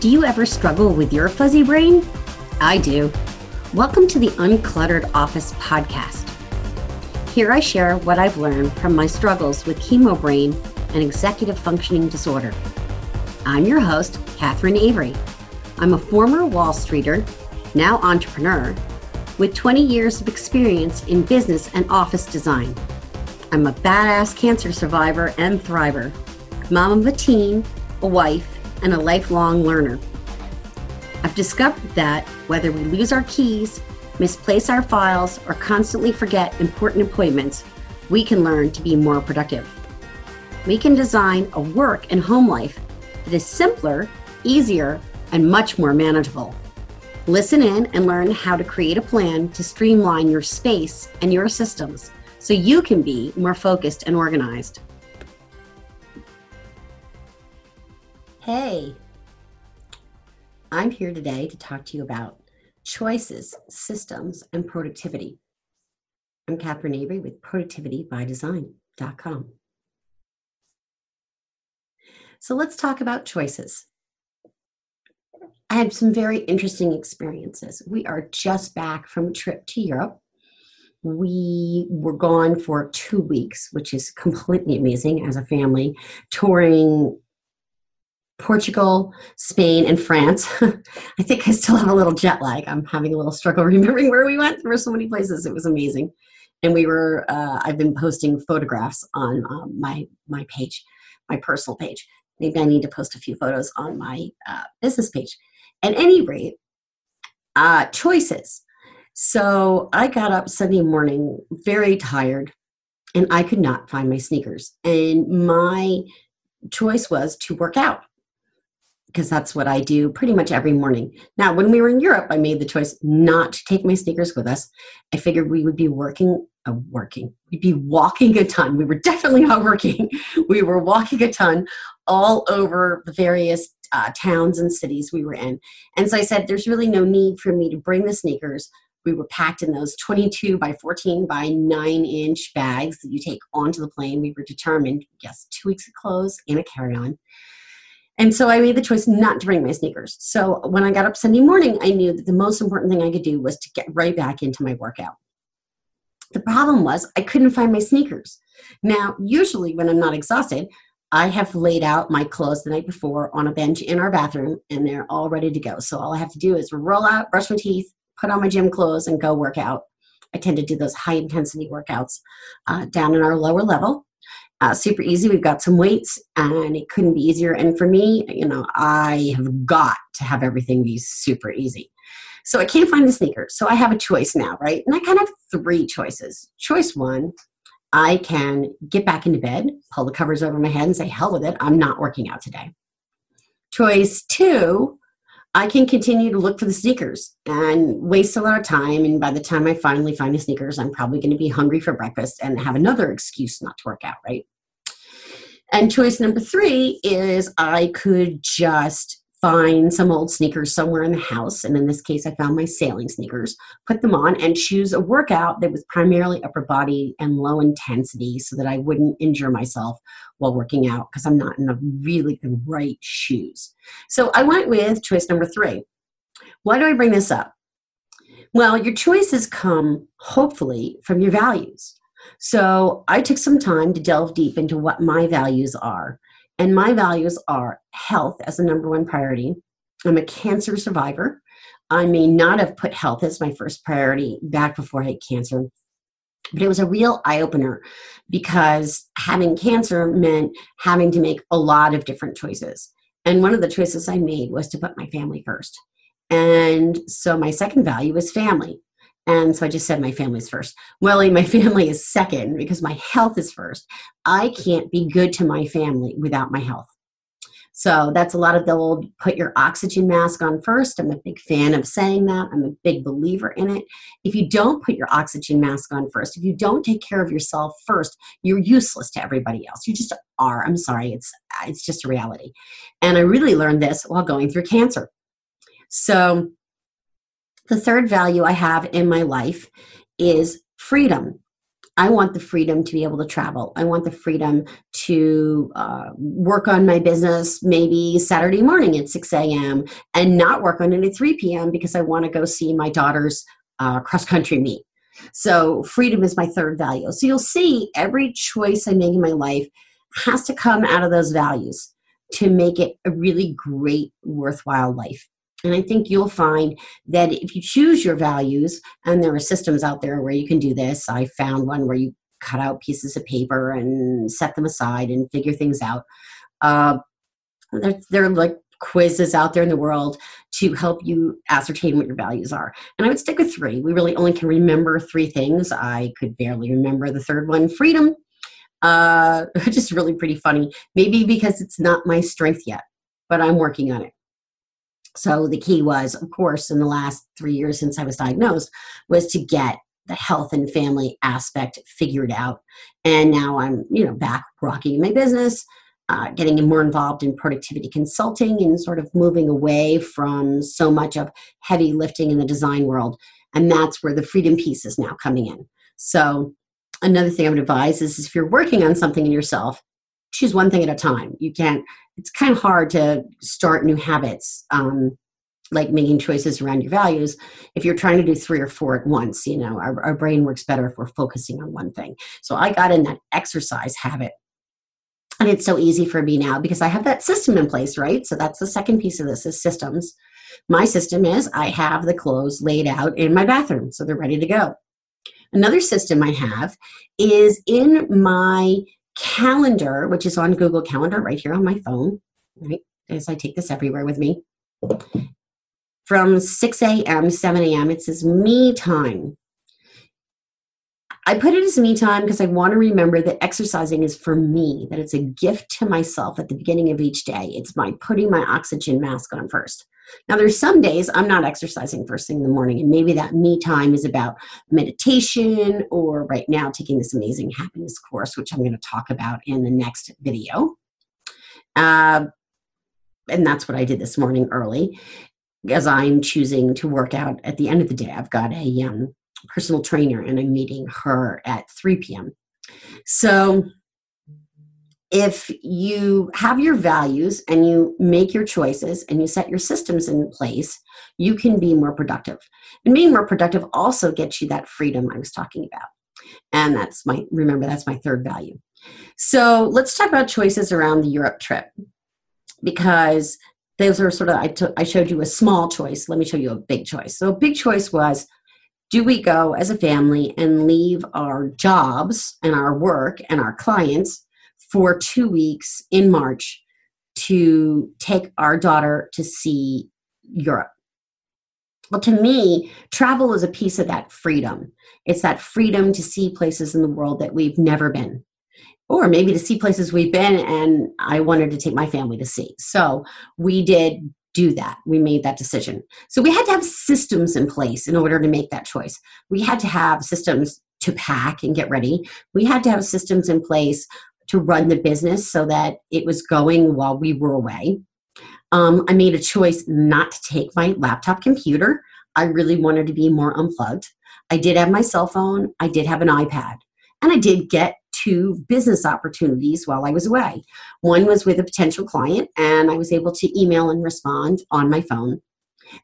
Do you ever struggle with your fuzzy brain? I do. Welcome to the Uncluttered Office podcast. Here I share what I've learned from my struggles with chemo brain and executive functioning disorder. I'm your host, Catherine Avery. I'm a former Wall Streeter, now entrepreneur, with 20 years of experience in business and office design. I'm a badass cancer survivor and thriver, mom of a teen, a wife, and a lifelong learner. I've discovered that whether we lose our keys, misplace our files, or constantly forget important appointments, we can learn to be more productive. We can design a work and home life that is simpler, easier, and much more manageable. Listen in and learn how to create a plan to streamline your space and your systems so you can be more focused and organized. Hey, I'm here today to talk to you about choices, systems, and productivity. I'm Catherine Avery with productivitybydesign.com. So let's talk about choices. I had some very interesting experiences. We are just back from a trip to Europe. We were gone for two weeks, which is completely amazing as a family, touring Portugal, Spain, and France. I think I still have a little jet lag. I'm having a little struggle remembering where we went. There were so many places. It was amazing. And we were, uh, I've been posting photographs on um, my, my page, my personal page. Maybe I need to post a few photos on my uh, business page. At any rate, uh, choices. So I got up Sunday morning very tired and I could not find my sneakers. And my choice was to work out because that's what I do pretty much every morning. Now, when we were in Europe, I made the choice not to take my sneakers with us. I figured we would be working, uh, working, we'd be walking a ton. We were definitely not working. We were walking a ton all over the various uh, towns and cities we were in. And so I said, there's really no need for me to bring the sneakers. We were packed in those 22 by 14 by 9 inch bags that you take onto the plane. We were determined, yes, two weeks of clothes and a carry on. And so I made the choice not to bring my sneakers. So when I got up Sunday morning, I knew that the most important thing I could do was to get right back into my workout. The problem was I couldn't find my sneakers. Now, usually when I'm not exhausted, I have laid out my clothes the night before on a bench in our bathroom and they're all ready to go. So all I have to do is roll out, brush my teeth, put on my gym clothes, and go work out. I tend to do those high intensity workouts uh, down in our lower level uh, super easy. We've got some weights, and it couldn't be easier. And for me, you know, I have got to have everything be super easy. So I can't find the sneakers. So I have a choice now, right? And I kind of have three choices. Choice one, I can get back into bed, pull the covers over my head, and say, hell with it, I'm not working out today. Choice two, I can continue to look for the sneakers and waste a lot of time. And by the time I finally find the sneakers, I'm probably going to be hungry for breakfast and have another excuse not to work out, right? And choice number three is I could just find some old sneakers somewhere in the house. And in this case, I found my sailing sneakers, put them on, and choose a workout that was primarily upper body and low intensity so that I wouldn't injure myself while working out because I'm not in the really the right shoes. So I went with choice number three. Why do I bring this up? Well, your choices come hopefully from your values. So I took some time to delve deep into what my values are and my values are health as a number one priority. I'm a cancer survivor. I may not have put health as my first priority back before I had cancer, but it was a real eye opener because having cancer meant having to make a lot of different choices. And one of the choices I made was to put my family first. And so my second value was family. And so I just said my family's first. Well, my family is second because my health is first. I can't be good to my family without my health. So that's a lot of the old put your oxygen mask on first. I'm a big fan of saying that. I'm a big believer in it. If you don't put your oxygen mask on first, if you don't take care of yourself first, you're useless to everybody else. You just are. I'm sorry. It's it's just a reality. And I really learned this while going through cancer. So the third value I have in my life is freedom. I want the freedom to be able to travel. I want the freedom to uh, work on my business maybe Saturday morning at 6 a.m. and not work on it at 3 p.m. because I want to go see my daughter's uh, cross country meet. So, freedom is my third value. So, you'll see every choice I make in my life has to come out of those values to make it a really great, worthwhile life. And I think you'll find that if you choose your values, and there are systems out there where you can do this, I found one where you cut out pieces of paper and set them aside and figure things out. Uh, there, there are like quizzes out there in the world to help you ascertain what your values are. And I would stick with three. We really only can remember three things. I could barely remember the third one freedom, uh, which is really pretty funny. Maybe because it's not my strength yet, but I'm working on it. So the key was, of course, in the last three years since I was diagnosed, was to get the health and family aspect figured out. And now I'm, you know, back rocking my business, uh, getting more involved in productivity consulting and sort of moving away from so much of heavy lifting in the design world. And that's where the freedom piece is now coming in. So another thing I would advise is if you're working on something in yourself, choose one thing at a time. You can't, it's kind of hard to start new habits, um, like making choices around your values. If you're trying to do three or four at once, you know, our, our brain works better if we're focusing on one thing. So I got in that exercise habit. And it's so easy for me now because I have that system in place, right? So that's the second piece of this is systems. My system is I have the clothes laid out in my bathroom, so they're ready to go. Another system I have is in my calendar, which is on Google Calendar right here on my phone, right? As I take this everywhere with me. From 6 a.m., 7 a.m., it says me time. I put it as me time because I want to remember that exercising is for me, that it's a gift to myself at the beginning of each day. It's my putting my oxygen mask on first. Now, there's some days I'm not exercising first thing in the morning, and maybe that me time is about meditation or right now taking this amazing happiness course, which I'm going to talk about in the next video. Uh, and that's what I did this morning early, as I'm choosing to work out at the end of the day. I've got a um, personal trainer, and I'm meeting her at 3 p.m. So if you have your values and you make your choices and you set your systems in place, you can be more productive. And being more productive also gets you that freedom I was talking about. And that's my, remember, that's my third value. So let's talk about choices around the Europe trip because those are sort of, I, showed you a small choice. Let me show you a big choice. So, a big choice was do we go as a family and leave our jobs and our work and our clients for two weeks in March to take our daughter to see Europe. Well, to me, travel is a piece of that freedom. It's that freedom to see places in the world that we've never been, or maybe to see places we've been and I wanted to take my family to see. So we did do that. We made that decision. So we had to have systems in place in order to make that choice. We had to have systems to pack and get ready. We had to have systems in place to run the business so that it was going while we were away. Um, I made a choice not to take my laptop computer. I really wanted to be more unplugged. I did have my cell phone, I did have an iPad, and I did get two business opportunities while I was away. One was with a potential client, and I was able to email and respond on my phone.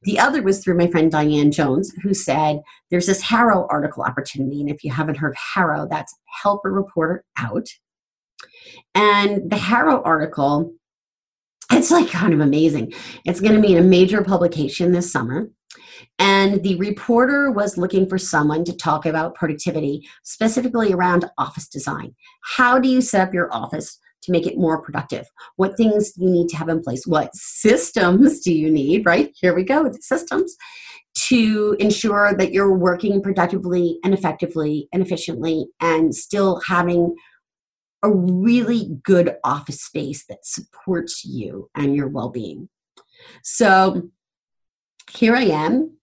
The other was through my friend Diane Jones, who said there's this HARO article opportunity. And if you haven't heard of HARO, that's Help a Reporter Out. And the HARO article, it's like kind of amazing. It's going to be in a major publication this summer. And the reporter was looking for someone to talk about productivity, specifically around office design. How do you set up your office to make it more productive? What things do you need to have in place? What systems do you need? Right? Here we go with the systems to ensure that you're working productively and effectively and efficiently and still having a really good office space that supports you and your well being. So here I am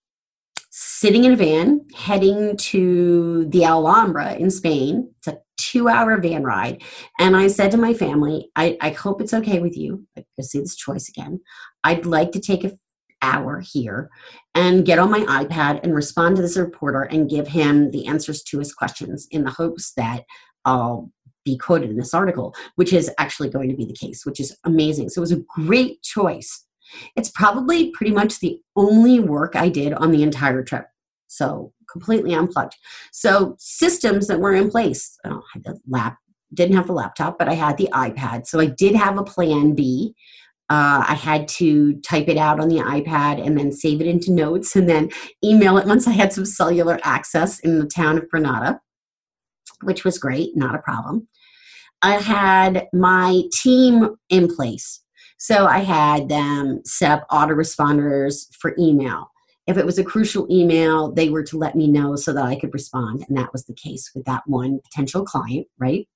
sitting in a van heading to the Alhambra in Spain. It's a two hour van ride. And I said to my family, I, I hope it's okay with you. I see this choice again. I'd like to take a, hour here and get on my iPad and respond to this reporter and give him the answers to his questions in the hopes that I'll be quoted in this article, which is actually going to be the case, which is amazing. So it was a great choice. It's probably pretty much the only work I did on the entire trip. So completely unplugged. So systems that were in place. I the lap, didn't have the laptop, but I had the iPad. So I did have a plan B. Uh, I had to type it out on the iPad and then save it into notes and then email it once I had some cellular access in the town of Granada, which was great, not a problem. I had my team in place. So I had them set up autoresponders for email. If it was a crucial email, they were to let me know so that I could respond. And that was the case with that one potential client, right?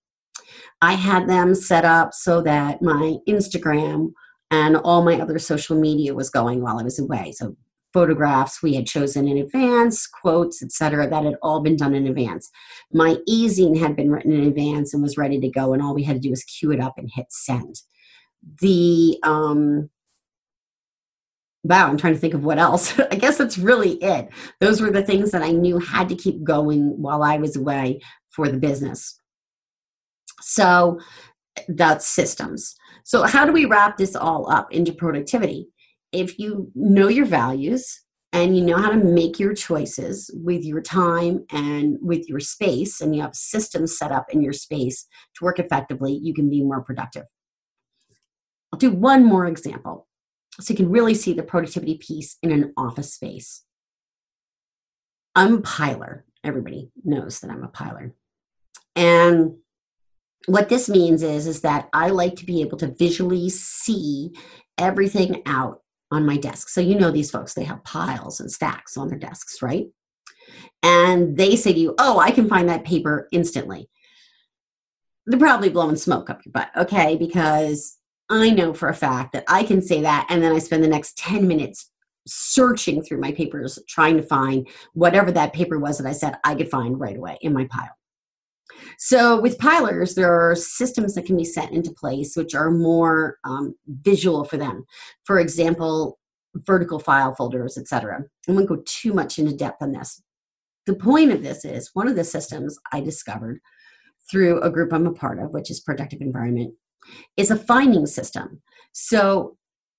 I had them set up so that my Instagram and all my other social media was going while I was away. So photographs we had chosen in advance, quotes, etc. That had all been done in advance. My e-zine had been written in advance and was ready to go, and all we had to do was queue it up and hit send. The um, wow, I'm trying to think of what else. I guess that's really it. Those were the things that I knew had to keep going while I was away for the business. So that's systems. So, how do we wrap this all up into productivity? If you know your values and you know how to make your choices with your time and with your space, and you have systems set up in your space to work effectively, you can be more productive. I'll do one more example so you can really see the productivity piece in an office space. I'm a piler. Everybody knows that I'm a piler. And what this means is, is that I like to be able to visually see everything out on my desk. So you know these folks, they have piles and stacks on their desks, right? And they say to you, oh, I can find that paper instantly. They're probably blowing smoke up your butt, okay? Because I know for a fact that I can say that, and then I spend the next 10 minutes searching through my papers trying to find whatever that paper was that I said I could find right away in my pile. So with pilers, there are systems that can be set into place which are more um, visual for them. For example, vertical file folders, etc. I won't go too much into depth on this. The point of this is one of the systems I discovered through a group I'm a part of, which is Productive Environment, is a finding system. So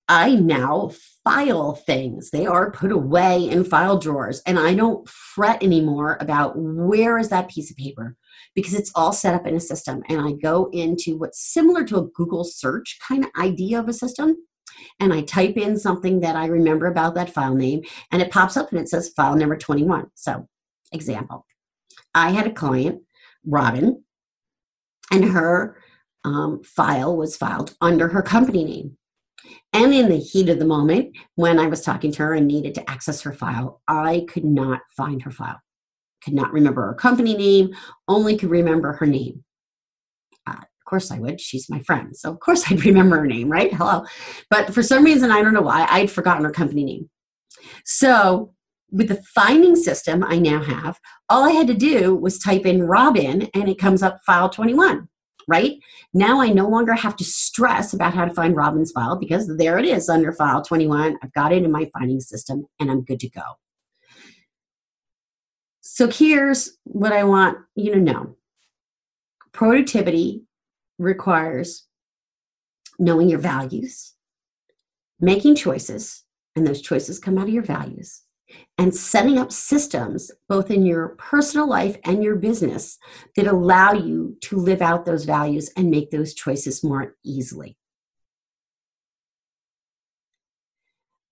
I now file things. They are put away in file drawers, and I don't fret anymore about where is that piece of paper because it's all set up in a system. And I go into what's similar to a Google search kind of idea of a system. And I type in something that I remember about that file name, and it pops up and it says file number 21. So, example I had a client, Robin, and her um, file was filed under her company name. And in the heat of the moment, when I was talking to her and needed to access her file, I could not find her file. Could not remember her company name, only could remember her name. Uh, of course I would. She's my friend. So, of course, I'd remember her name, right? Hello. But for some reason, I don't know why, I'd forgotten her company name. So, with the finding system I now have, all I had to do was type in Robin and it comes up file 21 right? Now I no longer have to stress about how to find Robin's file because there it is under file 21. I've got it in my finding system and I'm good to go. So here's what I want you to know productivity requires knowing your values, making choices, and those choices come out of your values, and setting up systems both in your personal life and your business that allow you to live out those values and make those choices more easily.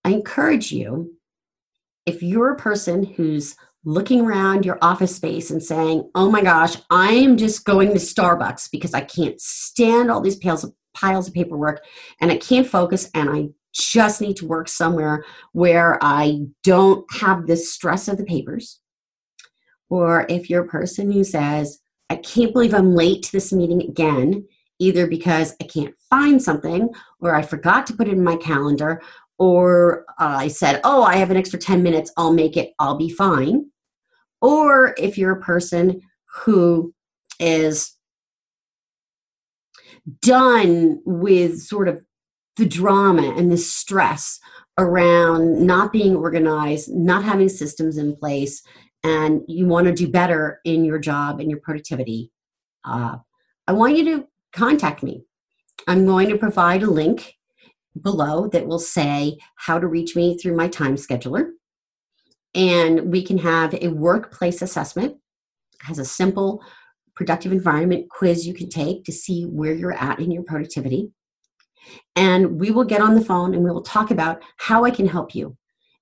I encourage you, if you're a person who's looking around your office space and saying, Oh my gosh, I'm just going to Starbucks because I can't stand all these piles of, piles of paperwork and I can't focus and I just need to work somewhere where I don't have the stress of the papers. Or if you're a person who says, I can't believe I'm late to this meeting again, either because I can't find something, or I forgot to put it in my calendar, or uh, I said, Oh, I have an extra 10 minutes, I'll make it, I'll be fine. Or if you're a person who is done with sort of the drama and the stress around not being organized, not having systems in place, and you want to do better in your job and your productivity, uh, I want you to contact me. I'm going to provide a link below that will say how to reach me through my time scheduler. And we can have a workplace assessment. It has a simple productive environment quiz you can take to see where you're at in your productivity. And we will get on the phone and we will talk about how I can help you.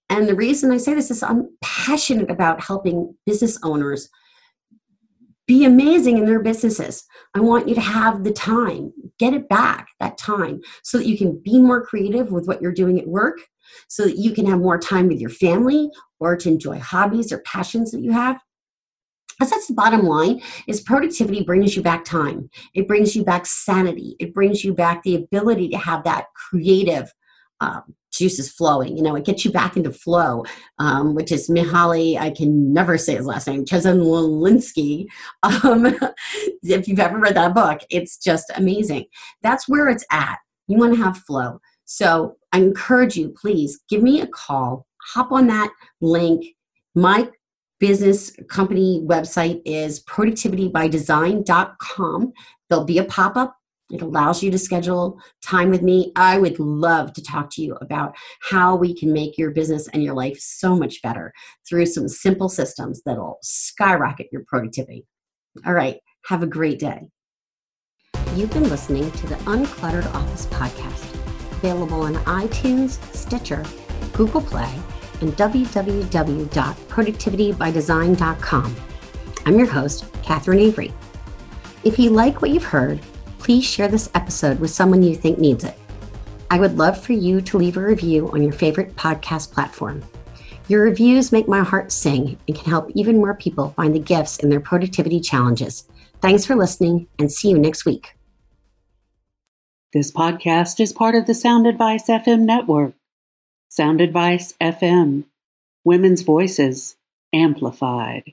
And the reason I say this is I'm passionate about helping business owners be amazing in their businesses. I want you to have the time, get it back, that time, so that you can be more creative with what you're doing at work, so that you can have more time with your family or to enjoy hobbies or passions that you have. Because that's the bottom line is productivity brings you back time. It brings you back sanity. It brings you back the ability to have that creative um, juices flowing. You know, it gets you back into flow, um, which is Mihaly, I can never say his last name, Csikszentmihalyi. Um, if you've ever read that book, it's just amazing. That's where it's at. You want to have flow. So I encourage you, please give me a call, hop on that link. My business company website is productivitybydesign.com. There'll be a pop up it allows you to schedule time with me. I would love to talk to you about how we can make your business and your life so much better through some simple systems that'll skyrocket your productivity. All right, have a great day. You've been listening to the Uncluttered Office Podcast, available on iTunes, Stitcher, Google Play, and www.productivitybydesign.com. I'm your host, Catherine Avery. If you like what you've heard, please share this episode with someone you think needs it. I would love for you to leave a review on your favorite podcast platform. Your reviews make my heart sing and can help even more people find the gifts in their productivity challenges. Thanks for listening and see you next week. This podcast is part of the Sound Advice FM network. Sound Advice FM, Women's Voices, Amplified.